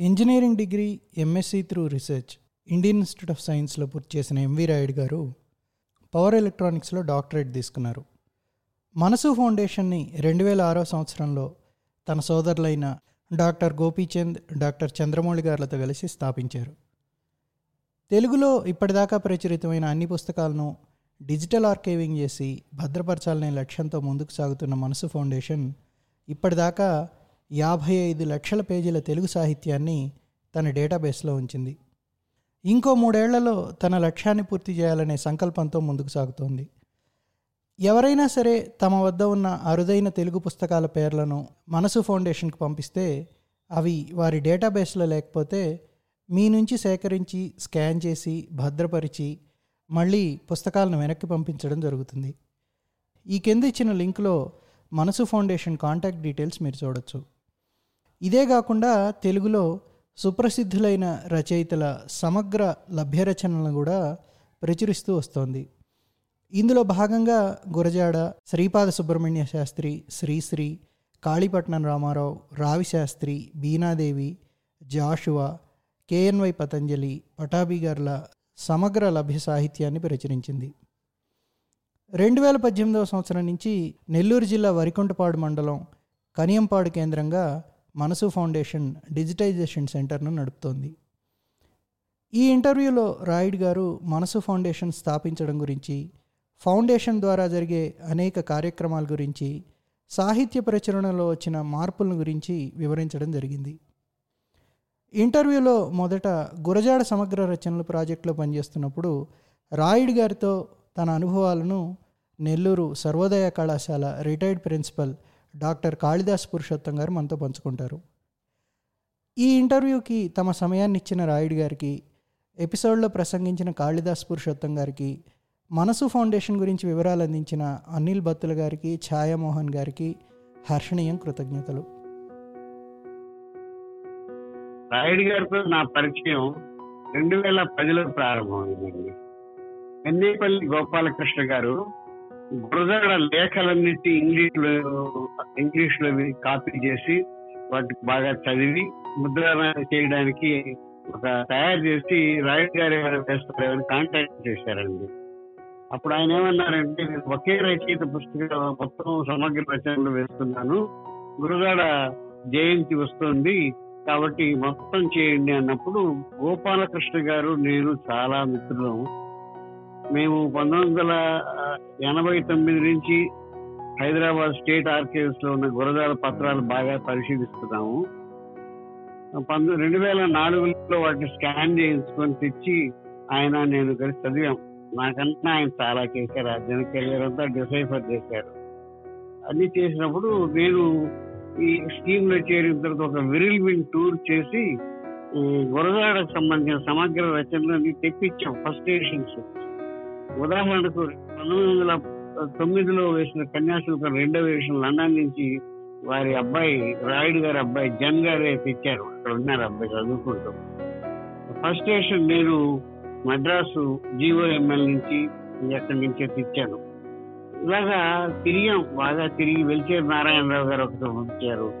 Engineering degree MSc through research Indian institute of సైన్స్లో పూర్తి చేసిన ఎంవి రాయుడు గారు పవర్ ఎలక్ట్రానిక్స్లో డాక్టరేట్ తీసుకున్నారు. మనసు ఫౌండేషన్ని రెండు వేల ఆరో సంవత్సరంలో తన సోదరులైన డాక్టర్ గోపీచంద్ డాక్టర్ చంద్రమౌళి గారులతో కలిసి స్థాపించారు. తెలుగులో ఇప్పటిదాకా ప్రచురితమైన అన్ని పుస్తకాలను డిజిటల్ ఆర్కైవింగ్ చేసి భద్రపరచాలనే లక్ష్యంతో ముందుకు సాగుతున్న మనసు ఫౌండేషన్ ఇప్పటిదాకా యాభై ఐదు లక్షల పేజీల తెలుగు సాహిత్యాన్ని తన డేటాబేస్లో ఉంచింది. ఇంకో మూడేళ్ళలో తన లక్ష్యాన్ని పూర్తి చేయాలనే సంకల్పంతో ముందుకు సాగుతోంది. ఎవరైనా సరే తమ వద్ద ఉన్న అరుదైన తెలుగు పుస్తకాల పేర్లను మనసు ఫౌండేషన్కి పంపిస్తే అవి వారి డేటాబేస్లో లేకపోతే మీ నుంచి సేకరించి స్కాన్ చేసి భద్రపరిచి మళ్ళీ పుస్తకాలను వెనక్కి పంపించడం జరుగుతుంది. ఈ కింద ఇచ్చిన లింక్లో మనసు ఫౌండేషన్ కాంటాక్ట్ డీటెయిల్స్ మీరు చూడొచ్చు. ఇదే కాకుండా తెలుగులో సుప్రసిద్ధులైన రచయితల సమగ్ర లభ్యరచనలను కూడా ప్రచురిస్తూ వస్తోంది. ఇందులో భాగంగా గురజాడ శ్రీపాద సుబ్రహ్మణ్య శాస్త్రి శ్రీశ్రీ కాళీపట్నం రామారావు రావి శాస్త్రి బీనాదేవి జాషువా కేఎన్వై పతంజలి పటాభిగార్ల సమగ్ర లభ్య సాహిత్యాన్ని ప్రచురించింది. రెండు వేల పద్దెనిమిదవ సంవత్సరం నుంచి నెల్లూరు జిల్లా వరికుంటపాడు మండలం కనియంపాడు కేంద్రంగా మనసు ఫౌండేషన్ డిజిటైజేషన్ సెంటర్ను నడుపుతోంది. ఈ ఇంటర్వ్యూలో రాయుడు గారు మనసు ఫౌండేషన్ స్థాపించడం గురించి ఫౌండేషన్ ద్వారా జరిగే అనేక కార్యక్రమాల గురించి సాహిత్య ప్రచురణలో వచ్చిన మార్పుల గురించి వివరించడం జరిగింది. ఇంటర్వ్యూలో మొదట గురజాడ సమగ్ర రచనలు ప్రాజెక్టులో పనిచేస్తున్నప్పుడు రాయుడు గారితో తన అనుభవాలను నెల్లూరు సర్వోదయ కళాశాల retired principal doctor Kalidas Purushottam garu మనతో పంచుకుంటారు. ఈ ఇంటర్వ్యూకి తమ సమయాన్ని ఇచ్చిన రాయుడు గారికి ఎపిసోడ్లో ప్రసంగించిన కాళిదాస్ పురుషోత్తం గారికి మనసు ఫౌండేషన్ గురించి వివరాలు అందించిన అనిల్ బత్తుల గారికి ఛాయామోహన్ గారికి హర్షణీయం కృతజ్ఞతలు. రాయుడు గారితో నా పరిచయం రెండు వేల పదిలో ప్రారంభమైందండి. ఎన్నేపల్లి గోపాలకృష్ణ గారు బురదగడ లేఖలన్నిటి ఇంగ్లీష్లో ఇంగ్లీష్లో కాపీ చేసి వాటికి బాగా చదివి ముద్రణ చేయడానికి ఒక తయారు చేసి రాయుడు గారు ఏమైనా వేస్తారేమని కాంటాక్ట్ చేశారండి. అప్పుడు ఆయన ఏమన్నారంటే నేను ఒకే రచయిత పుస్తకం మొత్తం సమగ్ర రచనలు వేస్తున్నాను. గురుగాడ జయంతి వస్తుంది. కాబట్టి మొత్తం చేయండి అన్నప్పుడు గోపాలకృష్ణ గారు నేను చాలా మిత్రులం. మేము పంతొమ్మిది వందల ఎనభై తొమ్మిది నుంచి హైదరాబాద్ స్టేట్ ఆర్కైవ్స్లో ఉన్న గురజాల పత్రాలు బాగా పరిశీలిస్తున్నాము. పంతొమ్మిది రెండు వేల నాలుగులో వాటిని స్కాన్ చేయించుకొని తెచ్చి ఆయన నేను కలిసి చదివాం. నాకన్నా ఆయన చాలా చేశారు. ఆ జన కెరియర్ అంతా డిసైఫర్ చేశారు. అన్ని చేసినప్పుడు నేను ఈ స్కీమ్లో చేరిన తర్వాత ఒక విరిల్వింగ్ టూర్ చేసి గురజాడకు సంబంధించిన సమగ్ర రచనలని తెప్పించాం. First editions. ఉదాహరణకు పంతొమ్మిది వందల తొమ్మిదిలో వేసిన కన్యాశుల్కం రెండవ వేసిన లండన్ నుంచి వారి అబ్బాయి రాయుడు గారి అబ్బాయి జన్ గారే తెచ్చారు. అక్కడ ఉన్నారు అబ్బాయి చదువుకుంటూ. ఫస్ట్ స్టేషన్ నేను మద్రాసు జీఓఎంఎల్ నుంచి ఎక్కడి నుంచే తెచ్చాను. ఇలాగా తిరిగాం. బాగా తిరిగి వెల్చేరు నారాయణరావు గారు ఒకటి పంపించారు.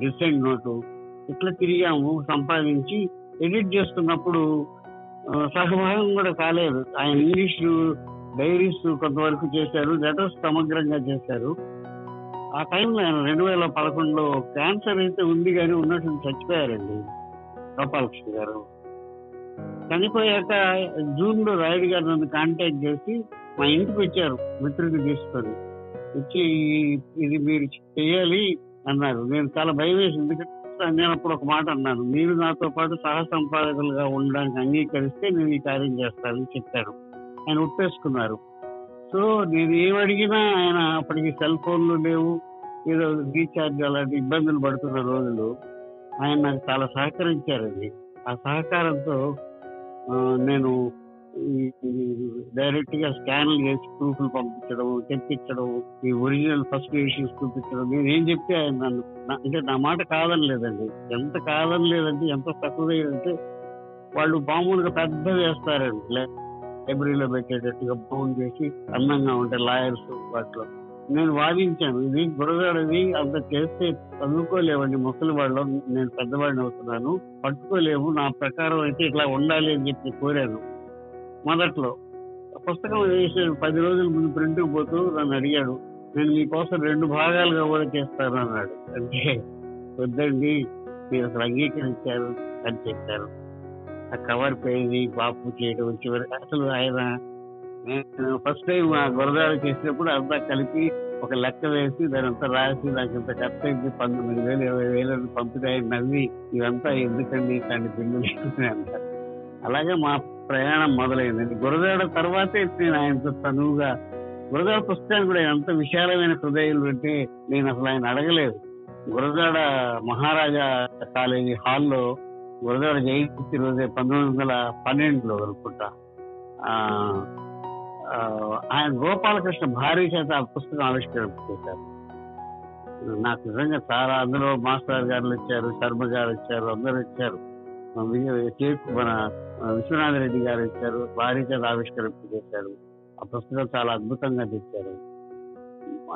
Decent note. ఇట్లా తిరిగాము. సంపాదించి ఎడిట్ చేస్తున్నప్పుడు సహభాగం కూడా కాలేదు. ఆయన ఇంగ్లీష్ డైరీస్ కొంతవరకు చేశారు లెటర్స్ సమగ్రంగా చేశారు. ఆ టైంలో ఆయన రెండు వేల పదకొండులో క్యాన్సర్ అయితే ఉంది కానీ ఉన్నట్టు చచ్చిపోయారండి. గోపాలకృష్ణ గారు. చనిపోయాక జూన్లో రాయుడు గారు నన్ను కాంటాక్ట్ చేసి మా ఇంటికి వచ్చారు మిత్రుడిని తీసుకొని. వచ్చి ఇది మీరు చేయాలి అన్నారు. నేను చాలా భయం వేసి ఎందుకంటే నేను అప్పుడు ఒక మాట అన్నాను. మీరు నాతో పాటు సహ సంపాదకులుగా ఉండడానికి అంగీకరిస్తే నేను ఈ కార్యం చేస్తానని చెప్పాను ఆయన ఒప్పేసుకున్నారు. సో నేను ఏమడిగినా ఆయన అప్పటికి సెల్ ఫోన్లు లేవు ఏదో రీఛార్జ్ అలాంటి ఇబ్బందులు పడుతున్న రోజులు ఆయన నాకు చాలా సహకరించారండి. ఆ సహకారంతో నేను డైరెక్ట్గా స్కాన్లు చేసి ప్రూఫ్లు పంపించడం తెప్పించడం ఈ ఒరిజినల్ ఫస్ట్ ఇష్యూస్ చూపించడం నేను ఏం చెప్తే ఆయన నన్ను అంటే నా మాట కాదని లేదండి ఎంత కాదని లేదంటే ఎంత తక్కువంటే వాళ్ళు మామూలుగా పెద్ద వేస్తారండి. లైబ్రరీలో పెట్టేటట్టుగా ఫోన్ చేసి అందంగా ఉంటాయి లాయర్స్ వాటిలో. నేను వాదించాను ఇది గురగాడది అంత చేస్తే చదువుకోలేవండి ముసలి వాళ్ళు నేను పెద్దవాడిని అవుతున్నాను పట్టుకోలేము నా ప్రకారం అయితే ఇట్లా ఉండాలి అని చెప్పి కోరాను. మొదట్లో. పుస్తకం వేసి పది రోజుల ముందు ప్రింట్ పోతూ నన్ను అడిగాడు నేను మీకోసం రెండు భాగాలుగా కూడా చేస్తాను అన్నాడు. అంటే వద్దండి మీరు అసలు అంగీకరించారు అని చెప్పారు. ఆ కవర్ పేజీ బాపు చేయడం చివరి అసలు ఆయన నేను ఫస్ట్ టైం ఆ గురదాలు చేసినప్పుడు అంతా కలిపి ఒక లెక్క వేసి దాని అంతా రాసి నాకు ఇంత ఖర్చు అయింది పంతొమ్మిది వేలు ఇరవై వేలు అని పంపితే నవ్వి ఇదంతా ఎందుకండి ఇట్లాంటి బిల్లులు అంటారు అలాగే మా ప్రయాణం మొదలైంది. గురదాడ తర్వాతే నేను ఆయనతో తనువుగా గురదాడ పుస్తకాన్ని కూడా ఎంత విశాలమైన హృదయాలు అంటే నేను అసలు ఆయన అడగలేదు. గురదాడ మహారాజా కాలేజీ హాల్లో గురదాడ జయంతి రోజే పంతొమ్మిది వందల పన్నెండులో అనుకుంటా. ఆ, ఆయన గోపాలకృష్ణ భారీ చేత ఆ పుస్తకం ఆవిష్కరణ చేశారు. నాకు నిజంగా చాలా అందులో మాస్టర్ గారు వచ్చారు శర్మ గారు వచ్చారు అందరూ వచ్చారు. మన విశ్వనాథ రెడ్డి గారు ఇచ్చారు భారీ చేత ఆవిష్కరింప చేశారు ఆ పుస్తకం చాలా అద్భుతంగా తెచ్చారు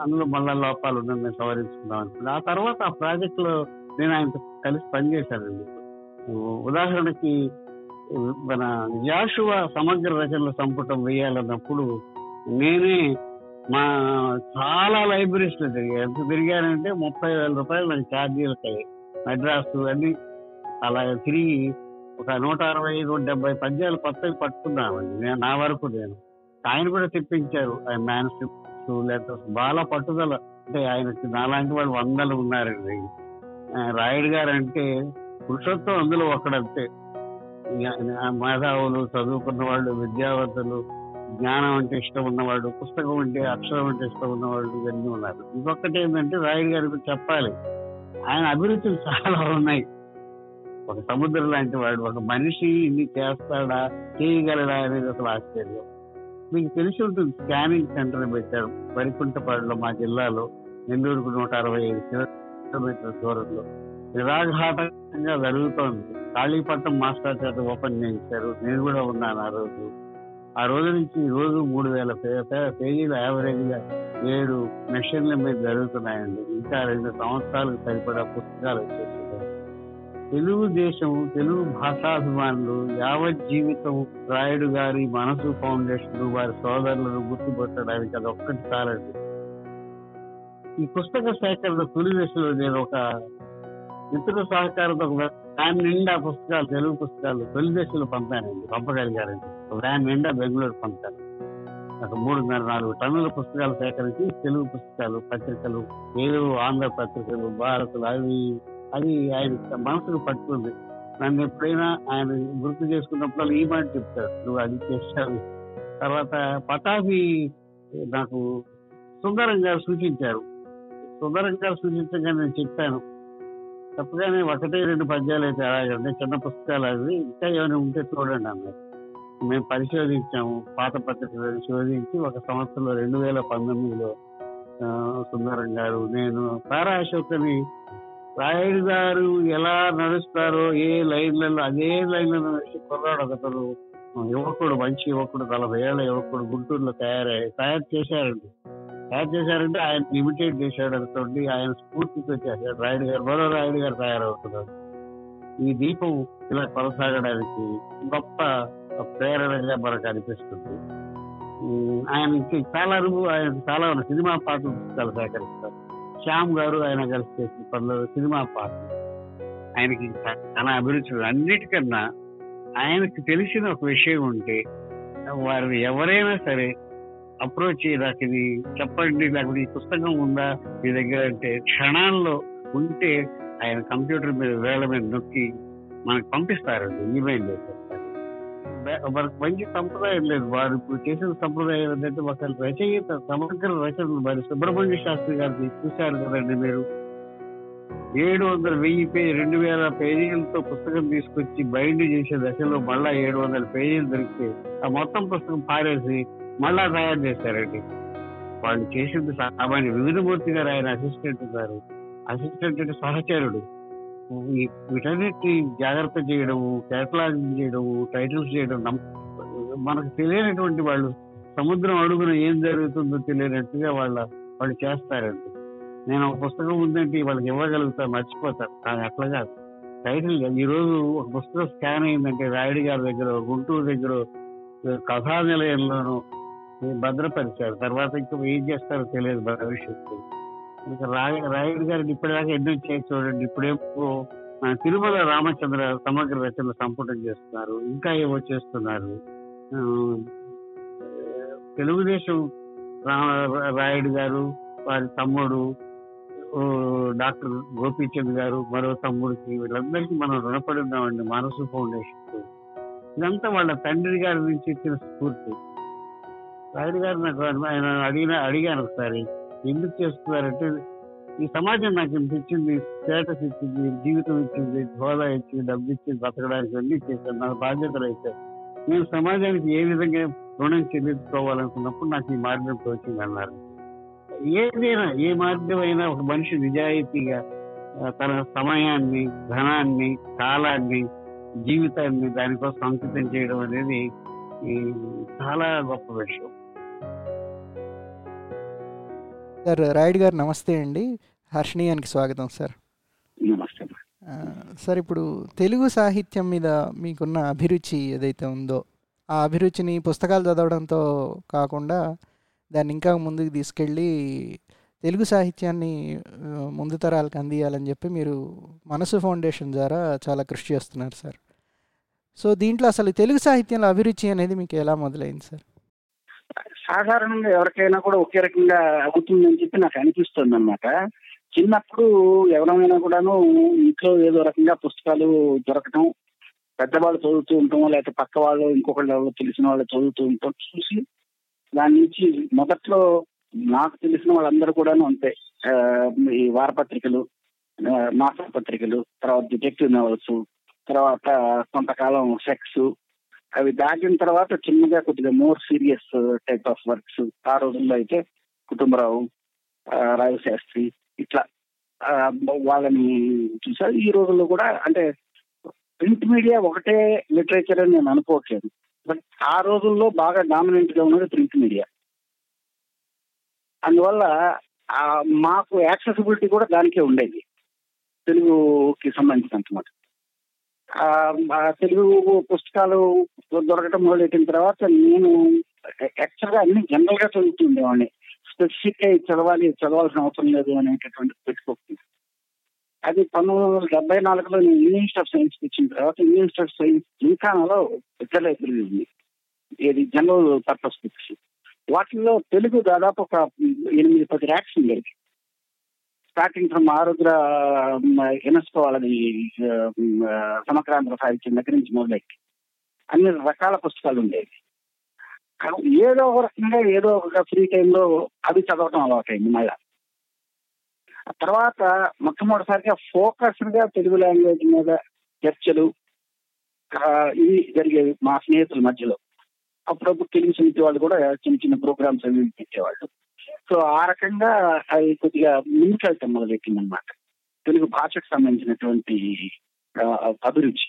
అందులో మళ్ళా లోపాలు ఉన్నాయి మేము సవరించుకుందాం అనుకున్నాను ఆ తర్వాత ఆ ప్రాజెక్ట్లో నేను ఆయనతో కలిసి పనిచేశానండి ఉదాహరణకి మన జాషువ సమగ్ర రచనల సంపుటం వేయాలన్నప్పుడు నేనే మా చాలా లైబ్రరీస్లో తిరిగాను ఎంత తిరిగానంటే ముప్పై వేల రూపాయలు నాకు ఛార్జీలకు మద్రాసు అన్ని అలా తిరిగి ఒక నూట అరవై నూట డెబ్బై పద్యాలు కొత్తవి పట్టుకున్నామండి. నేను నా వరకు నేను. ఆయన కూడా తెప్పించారు. ఆయన మ్యాన్స్క్రిప్ట్స్ లెటర్స్ బాగా పట్టుదల. అంటే ఆయనకి నాలాంటి వాళ్ళు వందలు ఉన్నారండి. రాయుడు గారు అంటే పురుషత్వం అందులో ఒకడంతే. మేధావులు చదువుకున్న వాళ్ళు విద్యావంతులు జ్ఞానం అంటే ఇష్టం ఉన్నవాడు పుస్తకం అంటే అక్షరం అంటే ఇష్టం ఉన్నవాళ్ళు ఇవన్నీ ఉన్నారు. ఇంకొకటి ఏంటంటే రాయుడు గారికి చెప్పాలి. ఆయన అభిరుచులు చాలా ఉన్నాయి. ఒక సముద్రం లాంటి వాడు ఒక మనిషి ఇన్ని చేస్తాడా చేయగలడా అనేది అసలు ఆశ్చర్యం. మీకు తెలిసి ఉంటుంది స్కానింగ్ సెంటర్ పెట్టారు వరికుంటపాడులో మా జిల్లాలో నెల్లూరుకు నూట అరవై ఐదు కిలోమీటర్ల దూరంలో. నిరాఘాటంగా జరుగుతోంది. కాళీపట్నం మాస్టర్ చేత ఓపెన్ చేయించారు. నేను కూడా ఉన్నాను ఆ రోజు. ఆ రోజు నుంచి ఈ రోజు మూడు వేల పేజీలు యావరేజ్గా ఏడు మెషిన్ల మీద జరుగుతున్నాయండి. ఇంకా రెండు సంవత్సరాలకు సరిపడా పుస్తకాలు వచ్చేసి తెలుగుదేశం తెలుగు భాషాభిమానులు యావత్ జీవితం రాయుడు గారి మనసు ఫౌండేషన్ వారి సోదరులను గుర్తుపట్టడానికి అది ఒక్కటి చాలండి. ఈ పుస్తక సేకరణ తొలి దశలో నేను ఒక మిత్రుల సహకారంతో ఒక వ్యాన్ నిండా పుస్తకాలు తెలుగు పుస్తకాలు తొలి దశలో పంపానండి. పంపగలిగారండి. వ్యాన్ నిండా బెంగళూరు పంపాను. ఒక మూడున్నర నాలుగు టన్నుల పుస్తకాలు సేకరించి తెలుగు పుస్తకాలు పత్రికలు ఏదో ఆంధ్ర పత్రికలు భారతులు అవి అది ఆయన మనసుకు పట్టుకుంది. నన్ను ఎప్పుడైనా ఆయన గుర్తు చేసుకున్నప్పుడు ఈ మాట చెప్తాడు. నువ్వు అది చేశావు. తర్వాత పటాభి నాకు సుందరం గారు సూచించారు. సుందరం గారు సూచించగా నేను చెప్పాను. తప్పగానే ఒకటే రెండు పద్యాలు అయితే అలాగంటే చిన్న పుస్తకాలు అవి. ఇంకా ఏమైనా ఉంటే చూడండి అన్నారు మేము పరిశోధించాము. పాత పత్రికలను శోధించి ఒక సంవత్సరంలో రెండు వేల పంతొమ్మిదిలో సుందరం గారు నేను తారా అశోక్ని రాయుడు గారు ఎలా నడుస్తారో ఏ లైన్లలో అదే లైన్లలో నడిచి కుర్రాడు ఒకతను యువకుడు మంచి యువకుడు నలభై ఏళ్ళ యువకుడు గుంటూరులో తయారయ్యి తయారు చేశారండి. తయారు చేశారంటే ఆయన ఇమిటేట్ చేశాడు అనుకోండి ఆయన స్ఫూర్తితో చేశాడు. రాయుడు గారు మరో రాయుడు గారు తయారవుతున్నారు. ఈ దీపం ఇలా కొనసాగడానికి గొప్ప ప్రేరణగా మనకు అనిపిస్తుంది. ఆయనకి చాలా అనుభవం ఆయన చాలా సినిమా పాటలు చాలా సేకరిస్తారు శ్యామ్ గారు ఆయన కలిసి చేసిన పనులు సినిమా పాటలు ఆయనకి చాలా అభిరుచులు అన్నిటికన్నా ఆయనకు తెలిసిన ఒక విషయం ఉంటే వారిని ఎవరైనా సరే అప్రోచ్ నాకు ఇది చెప్పండి నాకు ఈ పుస్తకం ఉందా మీ దగ్గర అంటే క్షణాల్లో ఉంటే ఆయన కంప్యూటర్ మీద వేళ మీద నొక్కి మనకు పంపిస్తారండి ఈమెయిల్ చేసేస్తారు మనకు మంచి సంప్రదాయం లేదు. వారు ఇప్పుడు చేసిన సంప్రదాయం ఏంటంటే ఒక రచయిత సమగ్ర రచనలు మరి సుబ్రహ్మణ్య శాస్త్రి గారిని చూశారు కదండి మీరు. ఏడు వందల వెయ్యి పేజీ రెండు వేల పేజీలతో పుస్తకం తీసుకొచ్చి బైండ్ చేసే దశలో మళ్ళా ఏడు వందల పేజీలు దొరికితే ఆ మొత్తం పుస్తకం పారేసి మళ్ళా తయారు చేశారండి. వాళ్ళు చేసింది సామాన్య వివిధమూర్తి గారు ఆయన అసిస్టెంట్ గారు. అసిస్టెంట్ అంటే సహచరుడు. వీటన్నిటిని జాగ్రత్త చేయడము కేటలాగింగ్ చేయడము టైటిల్స్ చేయడం మనకు తెలియనటువంటి వాళ్ళు సముద్రం అడుగున ఏం జరుగుతుందో తెలియనట్టుగా వాళ్ళ వాళ్ళు చేస్తారండి. నేను ఒక పుస్తకం ఉందంటే వాళ్ళకి ఇవ్వగలుగుతా మర్చిపోతారు కానీ అట్లా కాదు. టైటిల్ ఈ రోజు ఒక పుస్తకం స్కాన్ అయిందంటే రాయుడు గారి దగ్గర గుంటూరు దగ్గర కథా నిలయంలోనూ భద్రపరిచారు. తర్వాత ఇంకా ఏం చేస్తారో తెలియదు భవిష్యత్తు ఇంకా రాయ రాయుడు గారికి ఇప్పటిదాకా ఎన్నో చేసి చూడండి ఇప్పుడేమో తిరుమల రామచంద్ర సమగ్ర రచనలు సంపుటం చేస్తున్నారు ఇంకా ఏవో చేస్తున్నారు. తెలుగుదేశం రాయుడు గారు వారి తమ్ముడు డాక్టర్ గోపీచంద్ గారు మరో తమ్ముడికి వీళ్ళందరికీ మనం రుణపడి ఉన్నామండి మనసు ఫౌండేషన్ ఇదంతా వాళ్ళ తండ్రి గారి నుంచి ఇచ్చిన స్ఫూర్తి. రాయుడు గారు నాకు ఆయన అడిగిన అడిగాను ఒకసారి. ఎందుకు చేస్తున్నారంటే ఈ సమాజం నాకు ఇంత ఇచ్చింది స్టేటస్ ఇచ్చింది జీవితం ఇచ్చింది హోదా ఇచ్చింది డబ్బు ఇచ్చింది బతకడానికి అన్ని చేశాను నాకు బాధ్యతలు అయితే నేను సమాజానికి ఏ విధంగా రుణం చెల్లించుకోవాలనుకున్నప్పుడు నాకు ఈ మార్గం తోచింది అన్నారు ఏదైనా ఏ మార్గమైనా ఒక మనిషి నిజాయితీగా తన సమయాన్ని ధనాన్ని కాలాన్ని జీవితాన్ని దానికోసం అంకితం చేయడం అనేది ఈ, చాలా గొప్ప విషయం. సార్ రాయుడు గారు నమస్తే అండి. హర్షణీయానికి స్వాగతం సార్. నమస్తే సార్. ఇప్పుడు తెలుగు సాహిత్యం మీద మీకున్న అభిరుచి ఏదైతే ఉందో ఆ అభిరుచిని పుస్తకాలు చదవడంతో కాకుండా దాన్ని ఇంకా ముందుకు తీసుకెళ్ళి తెలుగు సాహిత్యాన్ని ముందు తరాలకు అందియాలని చెప్పి మీరు మనసు ఫౌండేషన్ ద్వారా చాలా కృషి చేస్తున్నారు సార్. సో దీంట్లో అసలు తెలుగు సాహిత్యంలో అభిరుచి అనేది మీకు ఎలా మొదలైంది సార్? సాధారణంగా ఎవరికైనా కూడా ఒకే రకంగా అవుతుందని చెప్పి నాకు అనిపిస్తుంది అనమాట చిన్నప్పుడు ఎవరైనా కూడాను ఇంట్లో ఏదో రకంగా పుస్తకాలు దొరకటం పెద్దవాళ్ళు చదువుతూ ఉంటాం లేకపోతే పక్క వాళ్ళు ఇంకొకళ్ళు తెలిసిన వాళ్ళు చదువుతూ ఉంటాం చూసి దాని నుంచి మొదట్లో నాకు తెలిసిన వాళ్ళందరూ కూడాను అంతే. ఈ వారపత్రికలు ఆ, మాసపత్రికలు తర్వాత డిటెక్టివ్ నవల్స్ తర్వాత కొంతకాలం సెక్స్ అవి దాటిన తర్వాత చిన్నగా కొద్దిగా more serious type of works ఆ రోజుల్లో అయితే కుటుంబరావు రాజశాస్త్రి ఇట్లా వాళ్ళని చూసారు ఈ రోజుల్లో కూడా అంటే ప్రింట్ మీడియా ఒకటే లిటరేచర్ అని నేను అనుకోవట్లేదు. బట్ ఆ రోజుల్లో బాగా డామినెంట్గా ఉన్నది ప్రింట్ మీడియా అందువల్ల మాకు యాక్సెసిబిలిటీ కూడా దానికే ఉండేది. తెలుగుకి సంబంధించినంత మాట తెలుగు పుస్తకాలు దొరకటం మొదలెట్టిన తర్వాత నేను యాక్చువల్గా అన్ని జనరల్గా చదువుతుండేవాడిని స్పెసిఫిక్గా చదవాలి చదవాల్సిన అవసరం లేదు అనేటటువంటి పెట్టుకోకుండా. అది పంతొమ్మిది వందల డెబ్బై నాలుగులో నేను ఇండియన్ ఆఫ్ సైన్స్ ఇచ్చిన తర్వాత ఇండియన్ ఆఫ్ సైన్స్ జింకానాలో పెద్ద లైబ్రరీ ఉంది. ఇది జనరల్ పర్పస్ బుక్స్. వాటిల్లో తెలుగు దాదాపు ఒక ఎనిమిది పది ర్యాక్స్ ఉండేది స్టార్టింగ్ ఫ్రమ్ ఆరుద్ర యునెస్కో వాళ్ళది సమగ్రాంధ్ర సాహిత్యం దగ్గర నుంచి మొదలెట్టి అన్ని రకాల పుస్తకాలు ఉండేవి. కానీ ఏదో ఒక రకంగా ఏదో ఒక ఫ్రీ టైంలో అవి చదవటం అలవాటైంది మళ్ళా. ఆ తర్వాత మొట్టమొదటిసారిగా ఫోకస్డ్గా తెలుగు లాంగ్వేజ్ మీద చర్చలు ఇవి జరిగేవి మా స్నేహితుల మధ్యలో. అప్పుడప్పుడు తెలుగు సమితి వాళ్ళు కూడా చిన్న చిన్న ప్రోగ్రామ్స్ అవి వాళ్ళు పెట్టేవాళ్ళు. సో ఆ రకంగా అది కొద్దిగా ముందుకెళ్తాం మొదలెట్టింది అనమాట తెలుగు భాషకు సంబంధించినటువంటి అభిరుచి.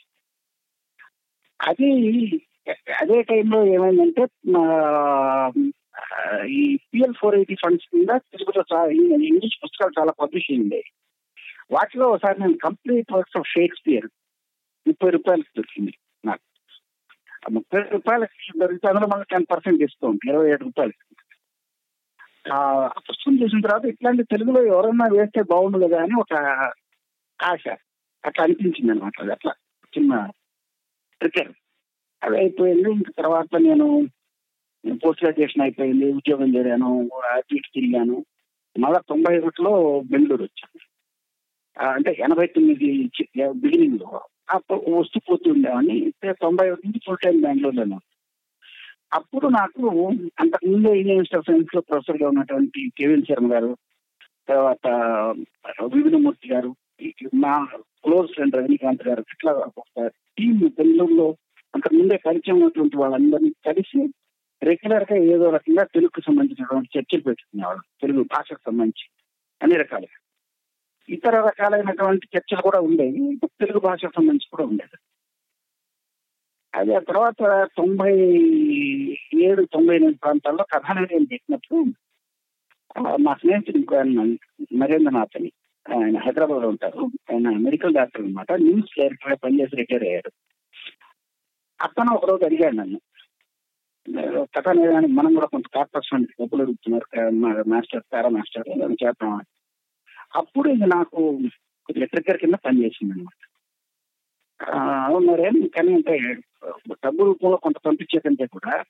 అది అదే టైంలో ఏమైందంటే ఈ పిఎల్ ఫోర్ ఎయిటీ ఫండ్స్ కింద తెలుగులో ఇంగ్లీష్ పుస్తకాలు చాలా పబ్లిష్ అయింది వాటిలో ఒకసారి నేను కంప్లీట్ వర్క్స్ ఆఫ్ షేక్స్పియర్. ముప్పై రూపాయలకు దొరికింది నాకు. ముప్పై రూపాయలకి దొరికితే అందులో మనకు టెన్ పర్సెంట్ డిస్కౌంట్ ఇరవై ఏడు రూపాయలు ఆ పుస్తకం చూసిన తర్వాత ఇట్లాంటి తెలుగులో ఎవరన్నా వేస్తే బాగుండు కదా అని ఒక ఆశ. అట్లా అనిపించింది అనమాట అది అట్లా. చిన్న ప్రిపేర్ అది అయిపోయింది. ఇంక తర్వాత నేను పోస్ట్ గ్రాడ్యుయేషన్ అయిపోయింది. ఉద్యోగం చేరాను. అటు ఇటు తిరిగాను. మళ్ళా తొంభై ఒకటిలో బెంగళూరు వచ్చాను. అంటే ఎనభై తొమ్మిది బిగినింగ్లో. వస్తూ పోతూ తొంభై ఒకటి నుంచి ఫుల్ టైం బెంగళూరులోనే అప్పుడు నాకు అంతకుముందు ముందే ఇన్స్టిట్యూట్ ఆఫ్ సైన్స్లో ప్రొఫెసర్గా ఉన్నటువంటి కేవీఎల్ శర్మ గారు తర్వాత వివిధమూర్తి గారు మా క్లోజ్ ఫ్రెండ్ రజనీకాంత్ గారు ఇట్లా ఒక టీం బెంగళూరులో అంతకుముందే పరిచయం ఉన్నటువంటి వాళ్ళందరినీ కలిసి రెగ్యులర్గా ఏదో రకంగా తెలుగుకు సంబంధించినటువంటి చర్చలు పెట్టుకునేవాళ్ళు. తెలుగు భాషకు సంబంధించి అన్ని రకాలుగా. ఇతర రకాలైనటువంటి చర్చలు కూడా ఉండేవి. తెలుగు భాషకు సంబంధించి కూడా ఉండేది. అది ఆ తర్వాత తొంభై ఏడు తొంభై ఎనిమిది ప్రాంతాల్లో కథానిలయం పెట్టినప్పుడు మా స్నేహితుడు ఇంకో ఆయన నరేంద్రనాథ్ అని ఆయన హైదరాబాద్లో ఉంటారు. ఆయన మెడికల్ డాక్టర్ అనమాట న్యూస్ డైరెక్టర్గా పనిచేసి రిటైర్ అయ్యారు అతను ఒకరోజు అడిగాడు నన్ను. కథ మనం కూడా కొంత కార్పొరేషన్ డబ్బులు అడుగుతున్నారు. మాస్టర్ పారా మాస్టర్ అని చేద్దాం అప్పుడు ఇది నాకు కొద్దిగా కింద పనిచేసింది అనమాట అవును మరేం కానీ అంటే డబ్బు రూపంలో కొంత పంపించే కంటే కూడా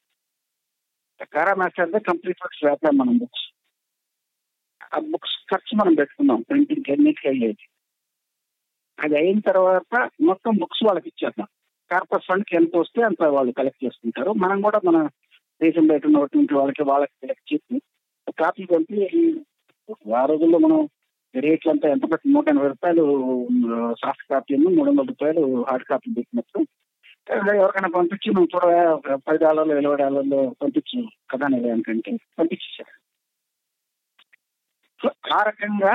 కారా మాస్టర్ కంప్లీట్ వర్క్స్ వేద్దాం మనం బుక్స్. ఆ బుక్స్ ఖర్చు మనం పెట్టుకున్నాం ప్రింటింగ్ అన్నిటికీ అయ్యేది. అది అయిన తర్వాత మొత్తం బుక్స్ వాళ్ళకి ఇచ్చేద్దాం. కార్పొరేట్ ఫండ్కి ఎంత వస్తే అంత వాళ్ళు కలెక్ట్ చేసుకుంటారు. మనం కూడా మన దేశం బయట ఉన్నటువంటి వాళ్ళకి వాళ్ళకి కలెక్ట్ చేసి కాపీ పంపి ఆ రోజుల్లో మనం రేట్లు అంతా ఎంత పెట్టి నూట ఎనభై రూపాయలు సాఫ్ట్ కాపీ మూడు వందల రూపాయలు హార్డ్ కాపీ పెట్టినప్పుడు ఎవరికైనా పంపించి నువ్వు చూడ ఒక పది డాలర్లు ఇరవై డాలర్లు పంపించు కదా అనేదానికంటే పంపించేశారు. సో ఆ రకంగా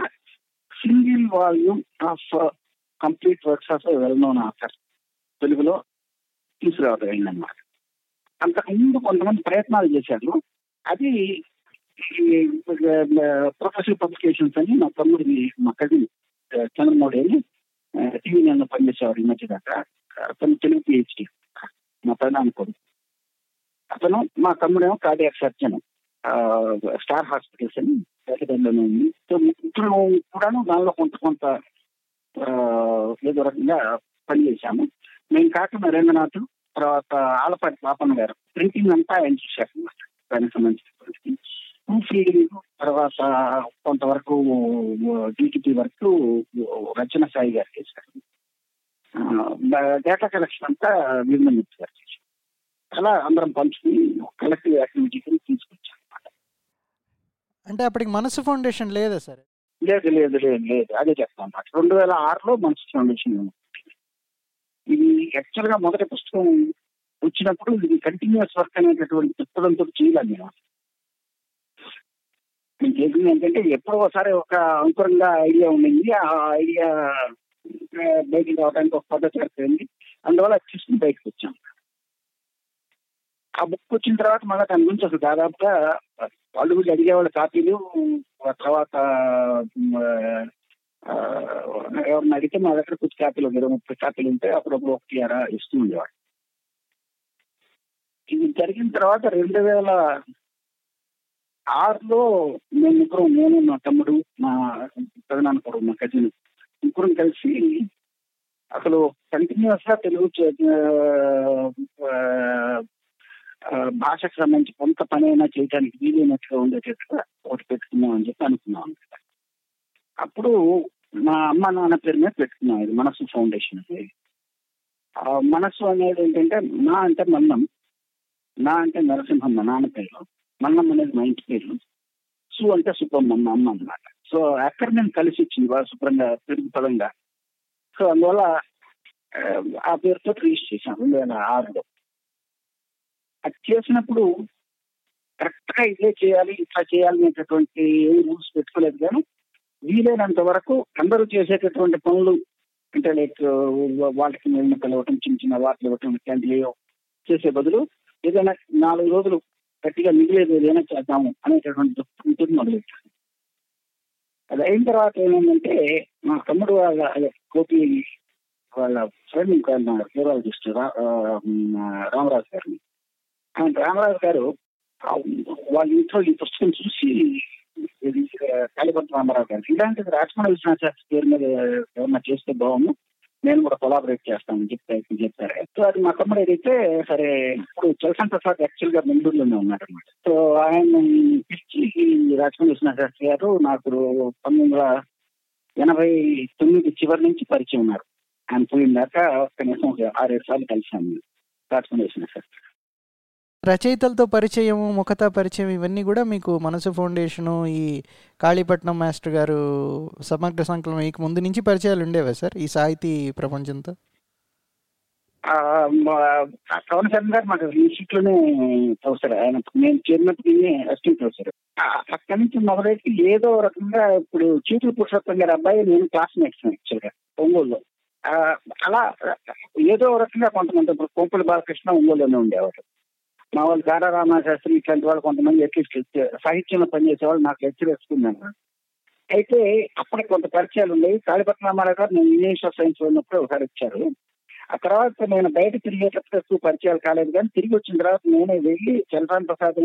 single volume of complete works of well known author తెలుగులో తీసుకురావడం అయిందన్నమాట అంతకుముందు కొంతమంది ప్రయత్నాలు చేశారు. అది ప్రొఫెషనల్ పబ్లికేషన్స్ అని మా తమ్ముడిని మా కజిన్ చంద్రమౌడి అని టీవీ నేను పనిచేసేవాడు ఈ మధ్య దాకా. అతను తెలుగు పిహెచ్డి మా ప్రధాన కొడుకు అతను మా తమ్ముడేమో కార్డియాక్ సర్జన్ స్టార్ హాస్పిటల్స్ అని హైదరాబాద్లోనే ఉంది. సో ఇప్పుడు కూడాను దానిలో కొంత కొంత ఏదో రకంగా పనిచేశాము మేము కాక నరేంద్రనాథ్ తర్వాత ఆలపాటి పాపన్న గారు ప్రింటింగ్ అంతా ఆయన చూశారు అనమాట దానికి సంబంధించినటువంటి ప్రూఫ్ రీడింగ్ తర్వాత కొంతవరకు డిటిపి వరకు రచన సాయి గారు చేశారు. డేటా కలెక్షన్ అంతా గారు చేశారు అలా అందరం పంచుకుని కలెక్టివ్ యాక్టివిటీ కింద తీసుకొచ్చాం అంటే అప్పటికి మనసు ఫౌండేషన్ లేదా సార్? లేదు లేదు లేదు లేదు. అదే చెప్తాను అన్నమాట. రెండు వేల ఆరులో మనసు ఫౌండేషన్ ఇది యాక్చువల్గా మొదటి పుస్తకం వచ్చినప్పుడు ఇది కంటిన్యూస్ వర్క్ అనేటటువంటి దృక్పథంతో చేయాలి నేను. నేను చేసింది ఏంటంటే ఎప్పుడో ఒకసారి ఒక అంకురంగా ఐడియా ఉండింది. ఆ ఐడియా బయటికి రావడానికి ఒక పద్ధతి ఏర్పడింది. అందువల్ల అది తీసుకుని బయటకు వచ్చాం. ఆ బుక్ వచ్చిన తర్వాత మళ్ళీ దాని గురించి అసలు దాదాపుగా వాళ్ళు వీళ్ళు అడిగేవాళ్ళ కాపీలు ఆ తర్వాత ఎవరిని అడిగితే మా దగ్గర కొద్ది కాపీలు ఇరవై ముప్పై కాపీలు ఉంటే అప్పుడప్పుడు ఒకటి అరా ఇస్తూ ఉండేవాడు ఇది జరిగిన తర్వాత రెండు వేల ఆరులో మేము ఇద్దరు నేను మా తమ్ముడు మా పెదనాన్న కూడా మా కజిన్ ముగ్గురం కలిసి అసలు కంటిన్యూస్గా తెలుగు చే- భాషకు సంబంధించి కొంత పని అయినా చేయడానికి వీలైనట్టుగా ఉండేటట్టుగా ఒకటి పెట్టుకుందాం అని చెప్పి అనుకున్నాం అనమాట అప్పుడు మా అమ్మ నాన్న పేరు మీద పెట్టుకున్నాం ఇది మనస్సు ఫౌండేషన్ అది మనస్సు అనేది ఏంటంటే నా అంటే మన్నం నా అంటే నరసింహమ్మ నాన్న పేరు మన్నం అనేది మా ఇంటి పేరు సు అంటే సుబ్బమ్మ మా అమ్మ అన్నమాట. సో అక్కడ నేను కలిసి వచ్చింది వాళ్ళ శుభ్రంగా తెలుగు పదంగా సో అందువల్ల ఆ, పేరుతో రిజిస్టర్ చేశాను రెండు వేల ఆరులో. అది చేసినప్పుడు కరెక్ట్గా ఇదే చేయాలి ఇట్లా చేయాలి అనేటటువంటి ఏ రూల్స్ పెట్టుకోలేదు కానీ వీలైనంత వరకు అందరూ చేసేటటువంటి పనులు అంటే లైక్ వాళ్ళకి వెళ్ళిన పిలవటం చిన్న చిన్న వార్తలు ఇవ్వటం ఇట్లాంటివి చేసే బదులు ఏదైనా నాలుగు రోజులు గట్టిగా మిగిలేదు ఏదైనా చేద్దాము అనేటటువంటి మొదలు మొదలెట్టాను అది అయిన తర్వాత ఏమైందంటే మా తమ్ముడు వాళ్ళ అదే వాళ్ళ ఫ్రెండ్ ఇంకా న్యూరాలజిస్ట్ రామరాజు గారిని. ఆయన రామరాజు గారు వాళ్ళ ఇంట్లో ఈ పుస్తకం చూసి ఇది రామారావు గారు. ఇలాంటిది రాజమౌళి విశ్వనాథ్ శాస్త్రి పేరు మీద ఏమన్నా చేస్తే బాగుంది నేను కూడా కొలాబరేట్ చేస్తానని చెప్పి చెప్పారు సో అది మా తమ్ముడు ఏదైతే సరే ఇప్పుడు చలసన్ ప్రసాద్ యాక్చువల్గా బెంగళూరులోనే ఉన్నాడు అనమాట సో ఆయన పిలిచి రాజకీయ శాస్త్రి గారు నాకు పంతొమ్మిది వందల ఎనభై తొమ్మిది చివరి నుంచి పరిచయం ఉన్నారు ఆయన పోయిన దాకా కనీసం ఒక ఆరేడు సార్లు కలిసాను రాజకీయ శాస్త్రి రచయితలతో పరిచయం ముఖత పరిచయం ఇవన్నీ కూడా మీకు మనసు ఫౌండేషను ఈ కాళీపట్నం మాస్టర్ గారు సమగ్ర సంకలనం మీకు ముందు నుంచి పరిచయాలు ఉండేవా సార్ ఈ సాహితీ ప్రపంచంతో? పవన్ చరణ్ గారు మాకు ఈ లోనే ప్రొఫెసర్. ఆయన నేను చేరినప్పుడు అసిస్టెంట్ ప్రొఫెసర్. అక్కడి నుంచి మొదలైతే ఏదో రకంగా ఇప్పుడు చీతులు పురుషోత్తం గారి అబ్బాయి నేను క్లాస్మేట్స్ యాక్చువల్గా ఒంగోలులో. అలా ఏదో రకంగా కొంతమంది ఇప్పుడు కోంపల్లి బాలకృష్ణ ఒంగోలులోనే ఉండేవారు. మా వాళ్ళు గారా రామశాస్త్రి ఇట్లాంటి వాళ్ళు కొంతమంది అట్లీస్ట్ సాహిత్యంలో పనిచేసే వాళ్ళు నాకు లెక్చర్ వేసుకున్నాను అయితే అప్పటికి కొంత పరిచయాలు ఉన్నాయి. కాళీపట్న రామారావు గారు నేను ఇంగ్లీష్ ఆఫ్ సైన్స్ ఉన్నప్పుడు ఒకసారి వచ్చారు. ఆ తర్వాత నేను బయట తిరిగేటప్పుడు ఎక్కువ పరిచయాలు కాలేదు కానీ తిరిగి వచ్చిన తర్వాత నేనే వెళ్ళి చలరామ్ ప్రసాద్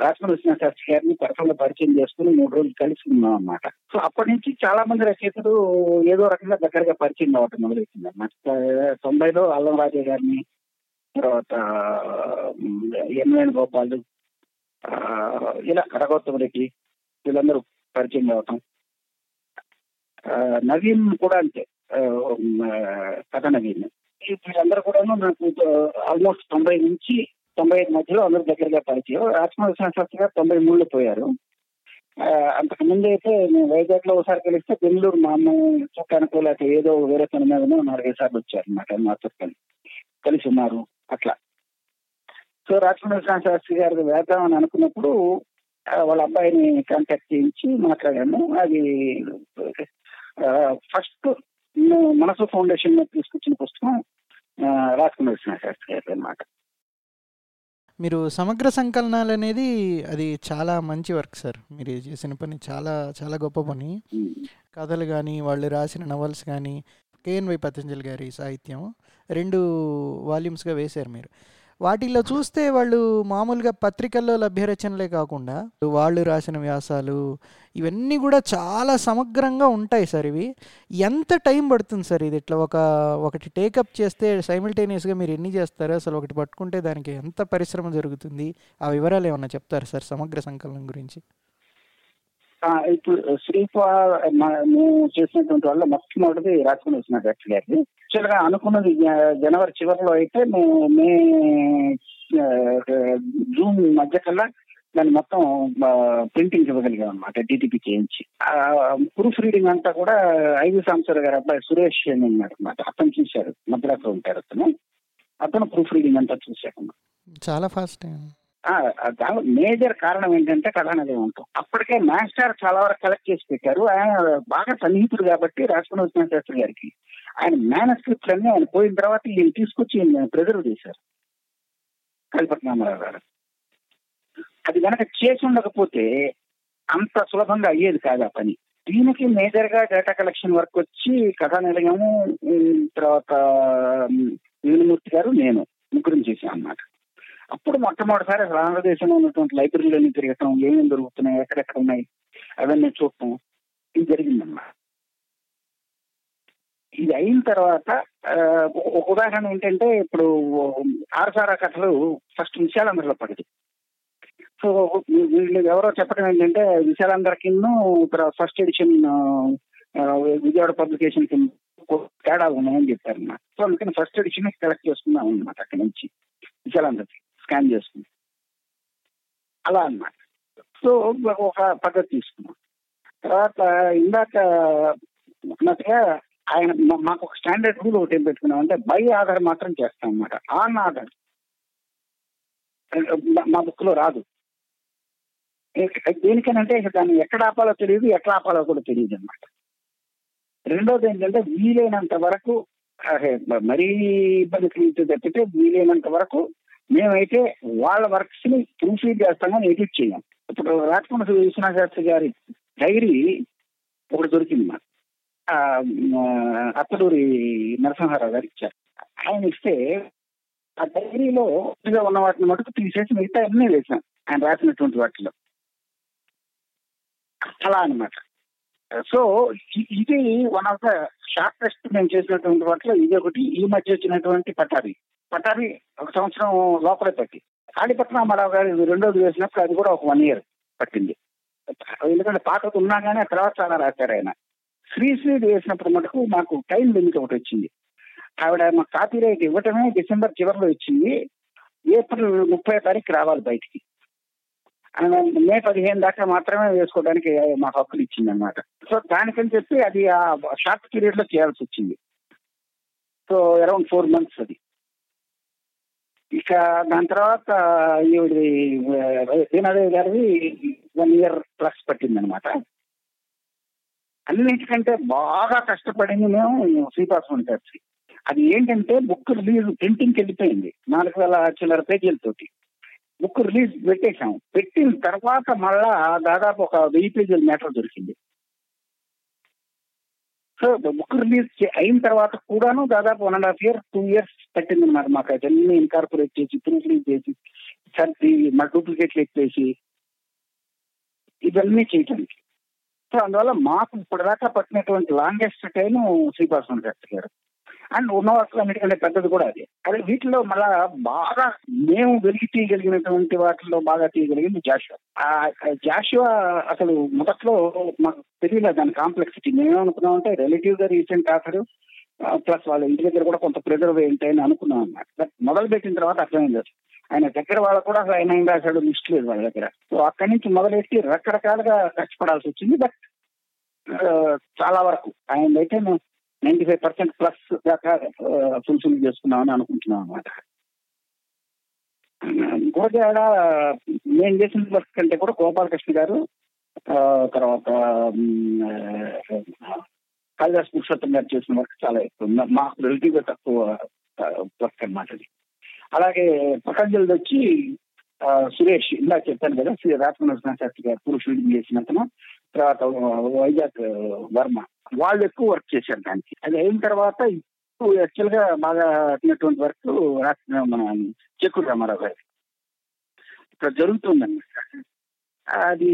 రాజమనృష్ణ శాస్త్రి గారిని పర్సనల్ పరిచయం చేసుకుని మూడు రోజులు కలిసి ఉన్నాం అనమాట సో అప్పటి నుంచి చాలా మంది రచయితలు ఏదో రకంగా దగ్గరగా పరిచయం అవ్వటం మొదలెట్టింది అనమాట తొంభైలో అల్లం రాజే గారిని తర్వాత ఎన్ గోపాలు ఇలా రఘోత్తమ రెడ్డి వీళ్ళందరూ పరిచయం కావటం నవీన్ కూడా అంతే. కథ నవీన్. వీళ్ళందరూ కూడాను నాకు ఆల్మోస్ట్ తొంభై నుంచి తొంభై ఐదు మధ్యలో అందరూ దగ్గరగా పరిచయం. రాజమోహన్ శాస్త్రి గారు తొంభై మూడులో పోయారు. అంతకు ముందు అయితే నేను వైజాగ్లో ఒకసారి కలిస్తే బెంగళూరు మా అమ్మ చూడటానికి లేకపోతే ఏదో వేరే పని మీద నాలుగైదు సార్లు వచ్చారు అనమాట మాతో కలిసి. కలిసి ఉన్నారు. అట్లా. సో రాజమోహన్ శాస్త్రి గారికి వేద్దామని అనుకున్నప్పుడు వాళ్ళ అబ్బాయిని కాంటాక్ట్ చేయించి మాట్లాడాము. అది ఫస్ట్ మనసు ఫౌండేషన్ మీద తీసుకొచ్చిన పుస్తకం రాజకుమార్ శాస్త్రి గారి అన్నమాట. మీరు సమగ్ర సంకలనాలు అనేది అది చాలా మంచి వర్క్ సార్. మీరు చేసిన పని చాలా చాలా గొప్ప పని. కథలు కానీ వాళ్ళు రాసిన నవల్స్ కానీ కేఎన్వై పతంజలి గారి సాహిత్యం రెండు వాల్యూమ్స్గా వేశారు మీరు. వాటిల్లో చూస్తే వాళ్ళు మామూలుగా పత్రికల్లో లభ్యరచనలే కాకుండా వాళ్ళు రాసిన వ్యాసాలు ఇవన్నీ కూడా చాలా సమగ్రంగా ఉంటాయి సార్ ఇవి. ఎంత టైం పడుతుంది సార్ ఇది? ఇట్లా ఒక ఒకటి టేకప్ చేస్తే సైమిల్టేనియస్గా మీరు ఎన్ని చేస్తారు అసలు ఒకటి పట్టుకుంటే దానికి ఎంత పరిశ్రమ జరుగుతుంది? ఆ వివరాలు ఏమన్నా చెప్తారు సార్ సమగ్ర సంకలనం గురించి? ఇప్పుడు శ్రీపా మేము చేసినటువంటి వల్ల మొట్టమొదటిది రాసుకుని వచ్చిన డైరెక్టర్ గారికి యాక్చువల్గా అనుకున్నది జనవరి చివరిలో అయితే మేము మే జూన్ మధ్య కల్లా దాన్ని మొత్తం ప్రింటింగ్ ఇవ్వగలిగాం అనమాట డిటిపి చేయించి. ప్రూఫ్ రీడింగ్ అంతా కూడా ఐదు సంవత్సరాల గారు అబ్బాయి సురేష్ అని ఉన్నాడు అనమాట అతను చూశారు మద్రాసులో ఉంటారు అతను. అతను ప్రూఫ్ రీడింగ్ అంతా చూశాడు చాలా ఫాస్ట్. మేజర్ కారణం ఏంటంటే కథానది ఉంటాం అప్పటికే మాస్టర్ చాలా వరకు కలెక్ట్ చేసి పెట్టారు. ఆయన బాగా సన్నిహితుడు కాబట్టి రాజకుమార్ ఉస్మాన్ శాస్త్రి గారికి ఆయన మేనస్క్రిప్ట్ అన్ని ఆయన పోయిన తర్వాత ఈయన తీసుకొచ్చి ప్రిజర్వ్ చేశారు. కలిపట్నామరావు గారు. అది కనుక చేసి ఉండకపోతే అంత సులభంగా అయ్యేది కాదు ఆ పని. దీనికి మేజర్గా డేటా కలెక్షన్ వర్క్ వచ్చి కథానిలయము తర్వాత ఉమ్, వేణుమూర్తి గారు నేను ముగ్గురం చేశాను అన్నమాట. అప్పుడు మొట్టమొదటిసారి అసలు ఆంధ్రదేశంలో ఉన్నటువంటి లైబ్రరీలని తిరగటం ఏమేమి దొరుకుతున్నాయి ఎక్కడెక్కడ ఉన్నాయి అవన్నీ చూడటం ఇది జరిగిందన్నమాట. ఇది అయిన తర్వాత ఒక ఉదాహరణ ఏంటంటే ఇప్పుడు ఆరుసారా కథలు ఫస్ట్ విశాలాంధ్రలో పడింది. సో వీళ్ళు ఎవరో చెప్పడం ఏంటంటే విశాలందరికి ఫస్ట్ ఎడిషన్ విజయవాడ పబ్లికేషన్ కింద తేడాలు ఉన్నాయని చెప్పారు సో అందుకని ఫస్ట్ ఎడిషన్ కలెక్ట్ చేసుకున్నాం అనమాట అక్కడి నుంచి విశాలందరికి స్కాన్ చేసుకుని అలా అన్నమాట. సో ఒక పద్ధతి తీసుకున్నాం. తర్వాత ఇందాక అన్నట్టుగా ఆయన మాకు ఒక స్టాండర్డ్ రూల్ ఒకటి ఏం పెట్టుకున్నాం అంటే బై ఆధార్ మాత్రం చేస్తాం అనమాట ఆన్ ఆధార్. మా బుక్లో రాదు. దేనికనంటే దాన్ని ఎక్కడ ఆపాలో తెలియదు ఎట్లా ఆపాలో కూడా తెలియదు అనమాట రెండోది ఏంటంటే వీలైనంత వరకు మరీ ఇబ్బంది కలిగితే తప్పితే వీలైనంత వరకు మేమైతే వాళ్ళ వర్క్స్ని ప్రూఫ్ రీడ్ చేస్తాం కానీ ఎడిట్ చేయం. ఇప్పుడు రాజకుమార్ విశ్వనాథ్ శాస్త్రి గారి డైరీ ఒకటి దొరికింది మాకు. అత్తడూరి నరసింహారావు గారు ఇచ్చారు. ఆయన ఇస్తే ఆ డైరీలో ఉన్న వాటిని మటుకు తీసేసి మిగతా అన్నీ వేసాం. ఆయన రాసినటువంటి వాటిలో. అలా అన్నమాట. సో ఇది వన్ ఆఫ్ ద షార్టెస్ట్ మేము చేసినటువంటి వాటిలో ఇది ఒకటి. ఈ మధ్య వచ్చినటువంటి పటారి పట్టాన్ని ఒక సంవత్సరం లోపలే పట్టి. కాళీపట్నం రామారావు గారు రెండోది వేసినప్పుడు అది కూడా ఒక వన్ ఇయర్ పట్టింది. ఎందుకంటే పాతది ఉన్నా కానీ ఆ తర్వాత చాలా రాశారు ఆయన. శ్రీశ్రీది వేసినప్పుడు మటుకు మాకు టైం లిమిట్ ఒకటి వచ్చింది. ఆవిడ మాకు కాపీ రైట్ ఇవ్వటమే డిసెంబర్ చివరిలో ఇచ్చింది. ఏప్రిల్ ముప్పై తారీఖు రావాలి బయటికి. మే పదిహేను దాకా మాత్రమే వేసుకోవడానికి మాకు హక్కులు ఇచ్చింది అనమాట సో దానికని చెప్పి అది ఆ షార్ట్ పీరియడ్లో చేయాల్సి వచ్చింది. సో అరౌండ్ ఫోర్ మంత్స్ అది. ఇక దాని తర్వాత ఈవిడి దీనాదేవి గారిది వన్ ఇయర్ ప్లస్ పట్టింది అనమాట అన్నిటికంటే బాగా కష్టపడింది మేము శ్రీపాస్ గారి అది ఏంటంటే బుక్ రిలీజ్ ప్రింటింగ్కి వెళ్ళిపోయింది నాలుగు వేల చిల్లర పేజీలతోటి బుక్ రిలీజ్ పెట్టేశాం పెట్టిన తర్వాత మళ్ళా దాదాపు ఒక వెయ్యి పేజీల మ్యాటర్ దొరికింది. సో బుక్ రిలీజ్ అయిన తర్వాత కూడాను దాదాపు one and half year two years పట్టిందన్నమాట మాకు. అవన్నీ ఇన్కార్పొరేట్ చేసి ప్రింట్ రిలీజ్ చేసి సర్ది మా డూప్లికేట్లు ఎక్కేసి ఇవన్నీ చేయటానికి. సో అందువల్ల మాకు ఇప్పటిదాకా పట్టినటువంటి లాంగెస్ట్ టైం శ్రీపాసం శాస్త్రి గారు. అండ్ ఉన్న అన్నిటికంటే పెద్దది కూడా అది. అదే వీటిలో మళ్ళా బాగా మేము వెలిగి తీయగలిగినటువంటి వాటిలో బాగా తీయగలిగింది జాషువా. ఆ జాషువా అసలు మొదట్లో మాకు తెలియలేదు దాని కాంప్లెక్సిటీ మేమేమనుకున్నాం అంటే రిలేటివ్గా రీసెంట్ ఆఫర్ ప్లస్ వాళ్ళ ఇంటి దగ్గర కూడా కొంత ప్రిజర్వ్ ఏంటి అని అనుకున్నాం అన్నమాట. బట్ మొదలు పెట్టిన తర్వాత అర్థమైంది ఆయన దగ్గర వాళ్ళ కూడా ఆయన ఏం రాశాడు లిస్ట్ లేదు వాళ్ళ దగ్గర. సో అక్కడి నుంచి మొదలెట్టి రకరకాలుగా కష్టపడాల్సి వచ్చింది. బట్ చాలా వరకు. ఆయన అయితే మేము నైన్టీ ఫైవ్ పర్సెంట్ ప్లస్ దాకా ఫుల్ఫిల్ చేసుకున్నామని అనుకుంటున్నాం అనమాట గోజాడ నేను చేసిన వర్క్ కంటే కూడా గోపాలకృష్ణ గారు తర్వాత కాళిదాస్ పురుషోత్తం గారు చేసిన వర్క్ చాలా ఎక్కువ మా- మాకు రిలేటివ్గా తక్కువ వర్క్ అన్నమాట అది. అలాగే పతంజలిది వచ్చి సురేష్ ఇందాక చెప్పాను కదా శ్రీ రాజమనోహర్ శాస్త్రి గారు పురుషుడిని చేసిన అతను తర్వాత వైజాగ్ వర్మ వాళ్ళు ఎక్కువ వర్క్ చేశారు దానికి. అది అయిన తర్వాత ఇప్పుడు యాక్చువల్గా బాగా అట్టినటువంటి వర్క్ మన చెక్కుడు రామారావు గారి. ఇక్కడ జరుగుతుందన్నమాట. అది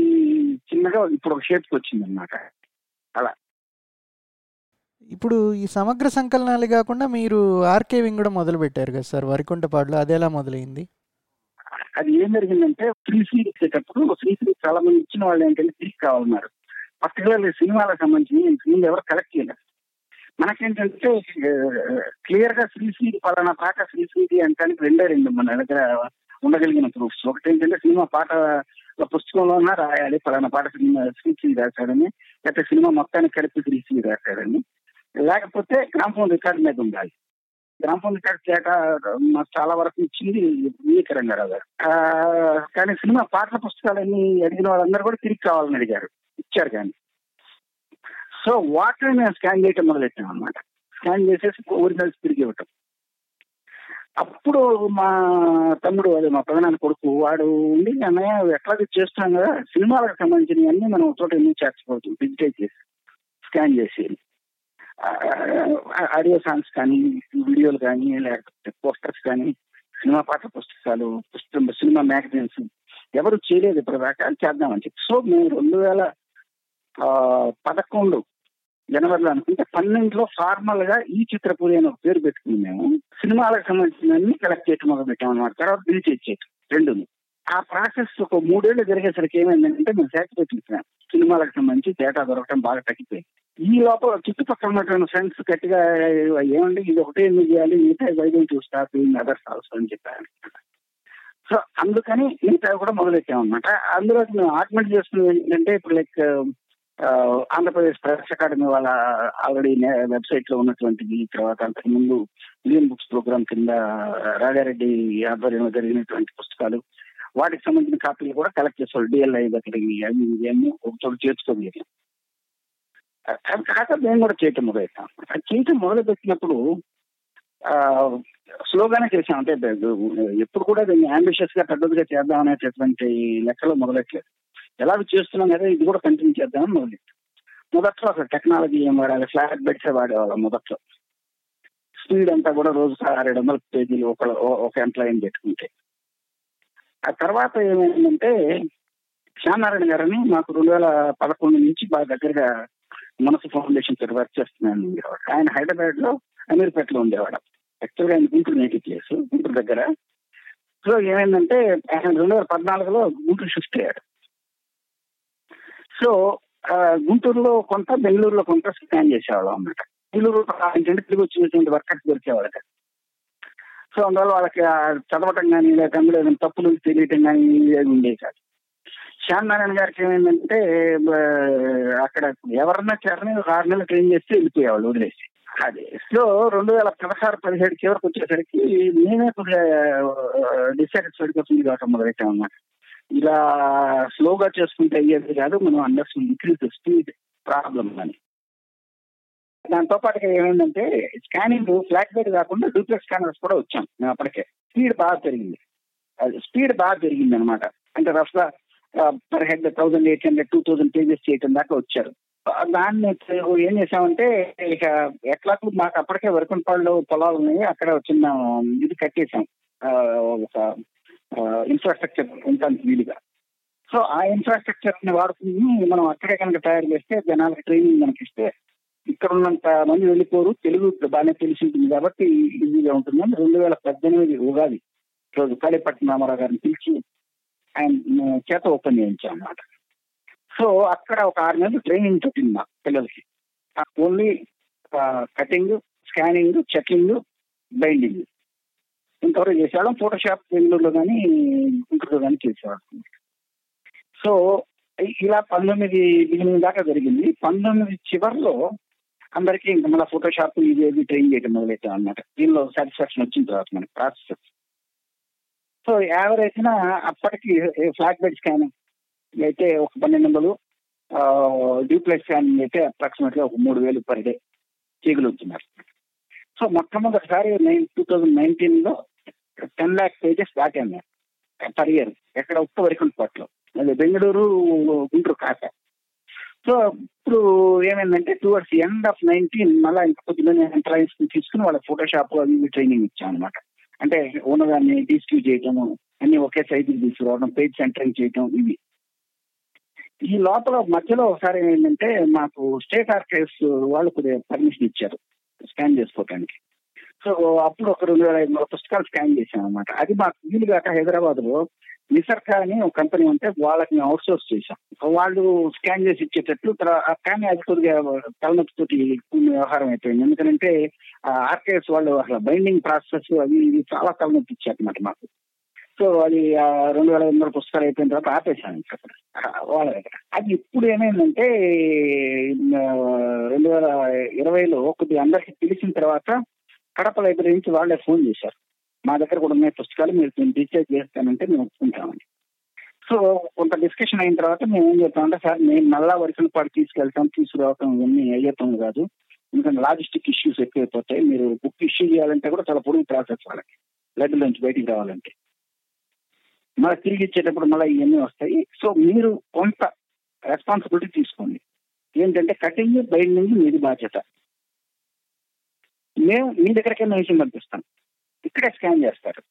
చిన్నగా ఇప్పుడు ఒక షేప్కి వచ్చింది అనమాట అలా. ఇప్పుడు ఈ సమగ్ర సంకలనాలు కాకుండా మీరు ఆర్కేవింగ్ కూడా మొదలు పెట్టారు కదా సార్ వరికుంటపాడులో అది ఎలా మొదలైంది? అది ఏం జరిగిందంటే ఫ్రీ సీడ్ ఇచ్చేటప్పుడు ఫ్రీ సీడ్ చాలా మంది ఇచ్చిన వాళ్ళు ఏంటంటే తిరిగి కావాలన్నారు. పర్టికులర్లీ సినిమాలకు సంబంధించి నేను ఎవరు కలెక్ట్ చేయలేదు. మనకేంటంటే క్లియర్గా శ్రీశ్రీ పలానా పాట శ్రీశ్రీ అంటానికి రెండే రెండు మన దగ్గర ఉండగలిగిన ప్రూఫ్స్. ఒకటి ఏంటంటే సినిమా పాట పుస్తకంలో రాయాలి పలానా పాట సినిమా శ్రీశ్రీ రాశాడని లేకపోతే సినిమా మొత్తానికి కలిపి శ్రీశ్రీ రాశాడని. లేకపోతే గ్రామఫోన్ రికార్డు మీద ఉండాలి. గ్రామఫోన్ రికార్డ్ చేట మాకు చాలా వరకు ఇచ్చింది వివేక రంగారావు గారు. ఆ, కానీ సినిమా పాటల పుస్తకాలన్నీ అడిగిన వాళ్ళందరూ కూడా తిరిగి కావాలని అడిగారు. ఇచ్చారు కానీ. సో వాటిని మేము స్కాన్ చేయటం మొదలెట్టాం అనమాట స్కాన్ చేసేసి ఒరిజినల్స్ తిరిగి ఇవ్వటం. అప్పుడు మా తమ్ముడు అదే మా ప్రధాన కొడుకు వాడు ఉండి అన్నయ్య ఎట్లాగే చేస్తున్నాం కదా? సినిమాలకు సంబంధించినవి అన్ని మనం చోట ఎన్ని చేర్చుకోవచ్చు డిజిటైజ్ చేసి స్కాన్ చేసి ఆడియో సాంగ్స్ కానీ వీడియోలు కానీ లేకపోతే పోస్టర్స్ కానీ సినిమా పాత్ర పుస్తకాలు పుస్తకం సినిమా మ్యాగజైన్స్ ఎవరు చేయలేదు ఇప్పటిదాకా చేద్దామని చెప్పి. సో మేము రెండు వేల పదకొండు జనవరిలో అనుకుంటే పన్నెండులో ఫార్మల్గా ఈ చిత్రపురి అని ఒక పేరు పెట్టుకుని మేము. సినిమాలకు సంబంధించిన అన్ని కలెక్ట్ చేయటం మొదలు పెట్టాం అనమాట తర్వాత బిల్ చేయటం రెండు ఆ ప్రాసెస్ ఒక మూడేళ్ళు జరిగేసరికి ఏమైందంటే మేము సాటిస్ఫైట్ ఇచ్చినాం సినిమాలకు సంబంధించి డేటా దొరకడం బాగా తగ్గిపోయింది. ఈ లోపల చుట్టుపక్కల ఉన్నటువంటి ఫ్రెండ్స్ గట్టిగా ఏమండి ఇది ఒకటే ఎందుకు చేయాలి? మిగతా వైద్యం చూస్తా అదర్స్ ఆల్సో అని చెప్పారు. సో అందుకని మిగతా కూడా మొదలెట్టాం అనమాట అందులో మేము ఆర్గ్యుమెంట్ చేస్తున్నది ఏంటంటే ఇప్పుడు లైక్ ఆంధ్రప్రదేశ్ ప్రెస్ అకాడమీ వాళ్ళ ఆల్రెడీ వెబ్సైట్లో ఉన్నటువంటిది తర్వాత అంతకుముందు ఇండియన్ బుక్స్ ప్రోగ్రామ్ కింద రాజారెడ్డి ఆధ్వర్యంలో జరిగినటువంటి పుస్తకాలు. వాటికి సంబంధించిన కాపీలు కూడా కలెక్ట్ చేస్తారు. డిఎల్ఐ దగ్గరికి అవి ఇవన్నీ ఒకచోట చేర్చుకోగలిగాం అది కాక మేము కూడా చేయటం మొదలెట్టాం. చేయటం మొదలు పెట్టినప్పుడు స్లోగానే చేసాం అంటే ఎప్పుడు కూడా దీన్ని అంబిషియస్గా పెద్దదిగా చేద్దాం అనేటటువంటి లెక్కలో మొదలెట్టలేదు. ఎలా చేస్తున్నాం కదా ఇది కూడా కంటిన్యూ చేద్దామని మొదలెట్టాం మొదట్లో అసలు టెక్నాలజీ ఏం వాడాలి? ఫ్లాట్ బెడ్స్ వాడేవాళ్ళం మొదట్లో. స్పీడ్ అంతా కూడా రోజు రెండు వందల పేజీలు ఒక ఒక ఎంప్లాయీని పెట్టుకుంటే. ఆ తర్వాత ఏమైందంటే శ్యామనారాయణ గారని మాకు రెండు వేల పదకొండు నుంచి బాగా దగ్గరగా మనసు ఫౌండేషన్ వర్క్ చేస్తున్నాను ఉండేవాడు ఆయన హైదరాబాద్లో అమీర్పేటలో ఉండేవాడు. యాక్చువల్గా ఆయన గుంటూరు నేటివ్ ప్లేస్ గుంటూరు దగ్గర. సో ఏమైందంటే ఆయన రెండు వేల పద్నాలుగులో గుంటూరు షిఫ్ట్ అయ్యాడు. సో గుంటూరులో కొంత బెంగళూరులో కొంత స్కాన్ చేసేవాళ్ళం అన్నమాట. బెంగళూరు ఏంటంటే తిరిగి వచ్చినటువంటి వర్కర్స్ దొరికేవాళ్ళకి సో అందువల్ల వాళ్ళకి చదవటం కానీ లేక అందులో ఏదైనా తప్పులు తెలియటం కానీ ఉండేవి కాదు. శ్యామ్ నారాయణ గారికి ఏమైందంటే అక్కడ ఎవరన్నా చేరని ఆరు నెలలు ట్రైన్ చేస్తే వెళ్ళిపోయేవాళ్ళు వదిలేసి. అది. సో రెండు వేల పదహారు పదిహేడు చివరికి వచ్చేసరికి నేనే కొద్దిగా డిసాటిస్ఫైడ్గా ఫీల్ కావటం మొదలెట్టాం అన్నమాట ఇలా స్లోగా చేసుకుంటే అయ్యేది కాదు మనం అండర్స్ ఇంక్రీజ్ స్పీడ్ ప్రాబ్లం అని. దాంతో పాటుగా ఏమైందంటే స్కానింగ్ ఫ్లాట్ బెడ్ కాకుండా డూప్లెక్స్ స్కానర్స్ కూడా వచ్చాం మేము అప్పటికే. స్పీడ్ బాగా పెరిగింది. స్పీడ్ బాగా పెరిగింది అనమాట అంటే రఫ్గా per head thousand eight hundred two thousand pages చేయటం దాకా వచ్చారు. దాన్ని ఏం చేసామంటే ఇక ఎట్లా మాకు అప్పటికే వరకుంపాళ్ళు పొలాలు ఉన్నాయి అక్కడ చిన్న ఇది కట్టేసాం. ఒక ఇన్ఫ్రాస్ట్రక్చర్ ఉండడానికి వీలుగా. సో ఆ ఇన్ఫ్రాస్ట్రక్చర్ని వాడుకుని మనం అక్కడే కనుక తయారు చేస్తే జనాలకు ట్రైనింగ్ మనకి ఇస్తే ఇక్కడ ఉన్నంత మంది వెళ్ళిపోరు. తెలుగు బాగానే తెలిసి ఉంటుంది కాబట్టి ఈజీగా ఉంటుందని రెండు వేల పద్దెనిమిది ఉగాది రోజు కాళీపట్నం రామారావు గారిని పిలిచి ఆయన చేత ఓపెన్ చేయించాం అన్నమాట సో అక్కడ ఒక ఆరు నెలలు ట్రైనింగ్ పెట్టింది మా పిల్లలకి. Only cutting scanning checking binding ఇంతవరకు చేసేవాళ్ళం. ఫోటోషాప్ బెంగళూరులో కానీ గుంటూరులో కానీ చేసేవాళ్ళం. సో ఇలా పంతొమ్మిది బిగినింగ్ దాకా జరిగింది. పంతొమ్మిది చివరిలో అందరికీ ఇంకా మళ్ళీ ఫోటోషాప్ ఇది ట్రైన్ చేయడం మొదలెట్టాం అనమాట దీనిలో సాటిస్ఫాక్షన్ వచ్చిన తర్వాత మనకి ప్రాసెస్ సో యావరేజ్ అప్పటికి ఫ్లాట్ బెడ్ స్కాన్ అయితే ఒక పన్నెండు వందలు డ్యూప్లెక్స్ స్కాన్ అయితే అప్రాక్సిమేట్లీ ఒక మూడు వేలు పర్ డే చేయగలుగుతున్నారు సో మొట్టమొదటిసారి నైన్ టూ థౌజండ్ నైన్టీన్లో టెన్ ల్యాక్ పేజెస్ దాటాను పర్ ఇయర్ ఎక్కడ ఒక్క వరకు పట్ల. అది బెంగళూరు గుంటూరు కాక. సో ఇప్పుడు ఏమైందంటే టువర్డ్స్ ఎండ్ ఆఫ్ నైన్టీన్ మళ్ళీ ఇంకా కొద్దిగా ఎంప్లాయీస్ తీసుకుని వాళ్ళ ఫోటోషాప్ అవి ట్రైనింగ్ ఇచ్చాను అనమాట అంటే ఉన్నదాన్ని డిస్క్యూ చేయటము అన్ని ఒకే సైజు తీసుకురావడం పేజ్ సెంటరింగ్ చేయటం ఇవి. ఈ లోపల మధ్యలో ఒకసారి ఏంటంటే మాకు స్టేట్ ఆర్కైవ్స్ వాళ్ళు కొద్దిగా పర్మిషన్ ఇచ్చారు. స్కాన్ చేసుకోవటానికి. సో అప్పుడు ఒక రెండు వేల ఐదు వందల పుస్తకాలు స్కాన్ చేశాం అనమాట అది మాకు వీలు కాక హైదరాబాద్లో నిసర్క అని ఒక కంపెనీ ఉంటే వాళ్ళకి మేము అవుట్ సోర్స్ చేశాం వాళ్ళు స్కాన్ చేసి ఇచ్చేటట్లు కానీ అది కొద్దిగా తలనొప్పితోటి వ్యవహారం అయిపోయింది. ఎందుకంటే ఆర్కేఎస్ వాళ్ళు అసలు బైండింగ్ ప్రాసెస్ అవి ఇవి చాలా తలనొప్పి ఇచ్చారన్నమాట మాకు. సో అది రెండు వేల ఐదు వందల పుస్తకాలు అయిపోయిన తర్వాత ఆపేశాను అక్కడ. వాళ్ళ దగ్గర. అది ఇప్పుడు ఏమైందంటే రెండు వేల ఇరవైలో కొద్దిగా అందరికి తెలిసిన తర్వాత కడప లైబ్రరీ నుంచి వాళ్ళే ఫోన్ చేశారు. మా దగ్గర కూడా ఉన్నాయి పుస్తకాలు మీరు నేను డిశ్చార్జ్ చేస్తానంటే మేము ఒప్పుకుంటామని సో కొంత డిస్కషన్ అయిన తర్వాత మేము ఏం చెప్తామంటే సార్ మేము నల్లా వరుసల పాటు తీసుకెళ్తాం తీసుకురావటం ఇవన్నీ అయ్యేతాం కాదు. ఎందుకంటే లాజిస్టిక్ ఇష్యూస్ ఎక్కువైపోతాయి. మీరు బుక్ ఇష్యూ చేయాలంటే కూడా చాలా పొడుగు ప్రాసెస్ వాళ్ళకి. లైబ్రరీ నుంచి బయటికి రావాలంటే. మళ్ళీ తిరిగి ఇచ్చేటప్పుడు మళ్ళీ ఇవన్నీ వస్తాయి. సో మీరు కొంత రెస్పాన్సిబిలిటీ తీసుకోండి. ఏంటంటే కటింగ్ బైండింగ్ మీది బాధ్యత. మేము మీ దగ్గరకే మెషిన్ పంపిస్తాం ఇక్కడే స్కాన్ చేస్తారు.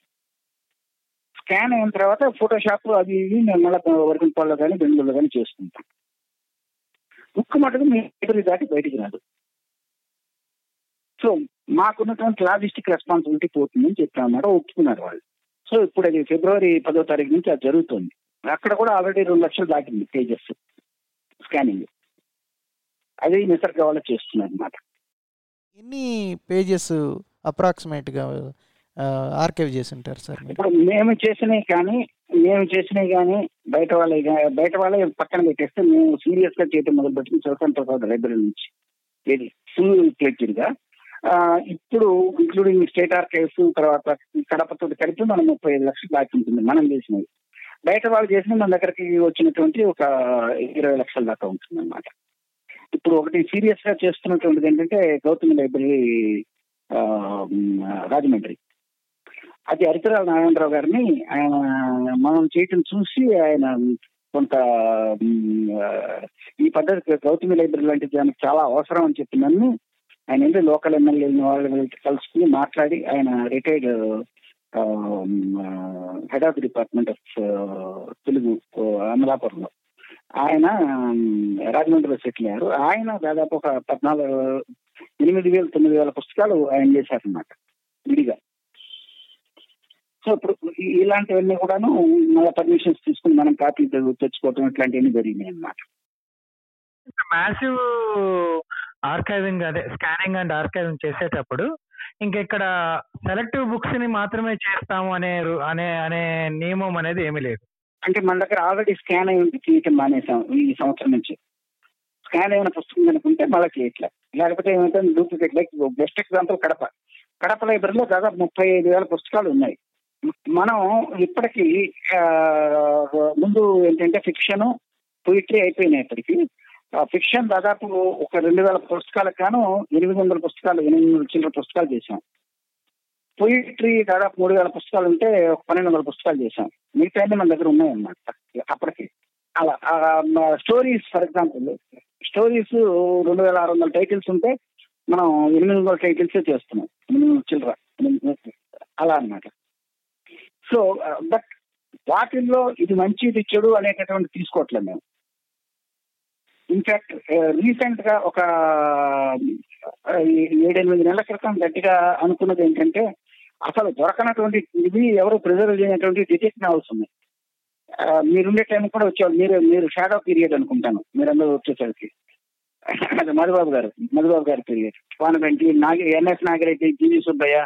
స్కాన్ అయిన తర్వాత ఫోటోషాప్ అది ఇవి మేము మళ్ళీ వరకుంపాల్లో కానీ బెంగళూరులో కానీ చేసుకుంటాం. బుక్ మటుకు మీ లైబ్రరీ దాటి బయటికి రాదు. సో మాకున్నటువంటి లాజిస్టిక్ రెస్పాన్సిబిలిటీ పోతుందని చెప్పామన్నమాట ఒప్పుకున్నారు వాళ్ళు. సో ఇప్పుడు అది ఫిబ్రవరి పదో తారీఖు నుంచి అది జరుగుతుంది. అక్కడ కూడా ఆల్రెడీ రెండు లక్షలు దాటింది పేజెస్ స్కానింగ్. అది నిసర్గ వాళ్ళు చేస్తున్నారు అనమాట ఎన్ని పేజెస్ అప్రాక్సిమేట్గా ఆర్కైవ్ చేసి ఉంటారు సార్ ఇప్పుడు మేము చేసినవి కానీ మేము చేసినవి కానీ బయట వాళ్ళే బయట వాళ్ళే పక్కన పెట్టేస్తే మేము సీరియస్గా చేయటం మొదలు పెట్టింది స్వతంత్ర ప్రసాద్ లైబ్రరీ నుంచి. ఇది ఫుల్ ఫ్లెడ్జ్డ్గా. ఇప్పుడు ఇంక్లూడింగ్ స్టేట్ ఆర్కైవ్స్ తర్వాత కడపతో కలిపి మనం ముప్పై ఐదు లక్షలు దాకా ఉంటుంది మనం చేసినవి. బయట వాళ్ళు చేసిన మన దగ్గరికి వచ్చినటువంటి ఒక ఇరవై లక్షల దాకా ఉంటుంది అనమాట ఇప్పుడు ఒకటి సీరియస్గా చేస్తున్నటువంటిది ఏంటంటే గౌతమి లైబ్రరీ ఆ, రాజమండ్రి. అది హరితరాల నారాయణరావు గారిని ఆయన మనం చేయటం చూసి ఆయన కొంత ఈ పద్ధతి గౌతమి లైబ్రరీ లాంటిది దానికి చాలా అవసరం అని చెప్పి నన్ను ఆయన ఏంటి లోకల్ ఎమ్మెల్యేలను వాళ్ళు కలుసుకుని మాట్లాడి ఆయన retired head of department of Telugu అమలాపురంలో. ఆయన రాజమండ్రిలో సెటిల్ అయ్యారు ఆయన దాదాపు ఒక పద్నాలుగు ఎనిమిది వేల తొమ్మిది వేల పుస్తకాలు ఆయన చేశారనమాట విడిగా. సో ఇప్పుడు ఇలాంటివన్నీ కూడాను మళ్ళీ పర్మిషన్స్ తీసుకుని మనం కాపీ తెచ్చుకోవటం ఇట్లాంటివన్నీ జరిగినాయి అన్నమాట. మ్యాసివ్ ఆర్కైవింగ్ అదే స్కానింగ్ అండ్ ఆర్కైవింగ్ చేసేటప్పుడు ఇంక ఇక్కడ సెలెక్టివ్ బుక్స్ని మాత్రమే చేస్తాము అనే అనే అనే నియమం అనేది ఏమీ లేదు. అంటే మన దగ్గర ఆల్రెడీ స్కాన్ అయి ఉంటే చేయటం మానేసాం ఈ సంవత్సరం నుంచి. స్కాన్ అయిన పుస్తకం అనుకుంటే మళ్ళీ చేయట్లే. లేకపోతే ఏమంటే duplicate like best example Kadapa. Kadapa లైబ్రరీలో దాదాపు ముప్పై ఐదు వేల పుస్తకాలు ఉన్నాయి. మనం ఇప్పటికీ ముందు ఏంటంటే ఫిక్షన్ అయిపోయినాయి ఇప్పటికి. ఫిక్షన్ దాదాపు ఒక రెండు వేల పుస్తకాలకు గాను ఎనిమిది వందల పుస్తకాలు ఎనిమిది వందల చిల్లర పుస్తకాలు చేసాం పొయిట్రీ దాదాపు మూడు వేల పుస్తకాలు ఉంటే ఒక పన్నెండు వందల పుస్తకాలు చేశాం. మిగతా మన దగ్గర ఉన్నాయన్నమాట. అప్పటికి అలా స్టోరీస్ ఫర్ ఎగ్జాంపుల్ స్టోరీస్ రెండు వేల ఆరు వందల టైటిల్స్ ఉంటే మనం ఎనిమిది వందల టైటిల్స్ చేస్తున్నాం. ఎనిమిది వందల చిల్లర అలా అన్నమాట. సో బట్ వాటిల్లో ఇది మంచి ఇది చెడు అనేటటువంటి తీసుకోవట్లేదు మేము. ఇన్ఫాక్ట్ రీసెంట్గా ఒక ఏడెనిమిది నెలల క్రితం గట్టిగా అనుకున్నది ఏంటంటే అసలు దొరకనటువంటి ఇది ఎవరు ప్రిజర్వ్ చేయనటువంటి డిటెక్ట్ నావల్స్ ఉన్నాయి మీరుండే టైం కూడా వచ్చేవాళ్ళు. మీరు మీరు షాడో పీరియడ్ అనుకుంటాను. మీరందరూ వచ్చేసరికి. అది మధుబాబు గారు మధుబాబు గారి పీరియడ్ వానబెంటి నాగి ఎన్ఎస్ నాగిరెడ్డి జీవి సుబ్బయ్య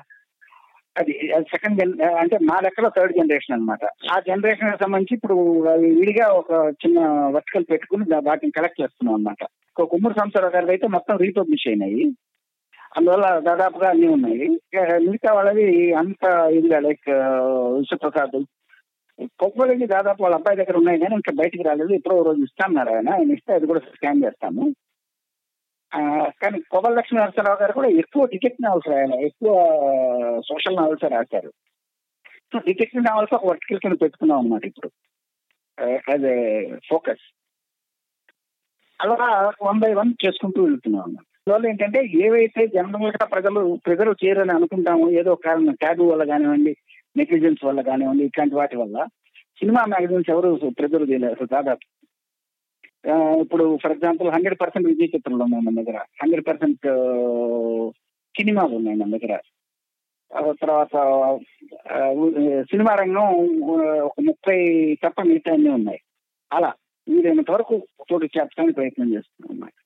అది సెకండ్ జన్ అంటే మా లెక్కలో థర్డ్ జనరేషన్ అన్నమాట. ఆ జనరేషన్ సంబంధించి ఇప్పుడు అవి విడిగా ఒక చిన్న వర్టికల్ పెట్టుకుని వాటిని కలెక్ట్ చేస్తున్నాం అనమాట ఒక కుమ్మూరు సంవత్సరాల గారి అయితే మొత్తం రీపబ్లిష్ అయినాయి. అందువల్ల దాదాపుగా అన్ని ఉన్నాయి. మిగతా వాళ్ళది అంత ఇదిగా లైక్ విశ్వప్రసాద్. కొబ్బరికి దాదాపు వాళ్ళ అబ్బాయి దగ్గర ఉన్నాయి కానీ ఇంకా బయటికి రాలేదు. ఇప్పుడు రోజు ఇస్తామన్నారు ఆయన. ఆయన ఇస్తే అది కూడా స్కాన్ చేస్తాము. కానీ కొబ్బరి లక్ష్మీ నరసరావు గారు కూడా ఎక్కువ టికెట్ నావల్స్ రాయాలి ఎక్కువ సోషల్ నావల్స్ రాశారు. సో డిటెక్టివ్ నావల్స్ ఒక వర్టికల్ కింద పెట్టుకున్నాం అన్నమాట ఇప్పుడు. యాజ్ ఏ ఫోకస్ అలా వన్ బై వన్ చేసుకుంటూ వెళ్తున్నాం అన్నమాట. దానివల్ల ఏంటంటే ఏవైతే జనరల్గా ప్రజలు ప్రిజర్వ్ చేయరని అనుకుంటాము ఏదో కారణం ట్యాబు వల్ల కానివ్వండి నెగ్లిజెన్స్ వల్ల కానివ్వండి ఇట్లాంటి వాటి వల్ల సినిమా మ్యాగజైన్స్ ఎవరు ప్రిజర్వ్ చేయలేరు. దాదాపు. ఇప్పుడు for example hundred percent Vijaya చిత్రంలో ఉన్నాయి మన దగ్గర. హండ్రెడ్ పర్సెంట్ సినిమాలు ఉన్నాయి మన దగ్గర. తర్వాత సినిమా రంగం ఒక ముప్పై తప్ప మిగతా అన్ని ఉన్నాయి. అలా వీలైనంత వరకు చోటు చేర్చడానికి ప్రయత్నం చేస్తున్నాం అన్నమాట.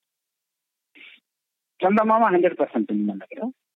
చందమామ హండ్రెడ్ పర్సెంట్ ఉంది మన దగ్గర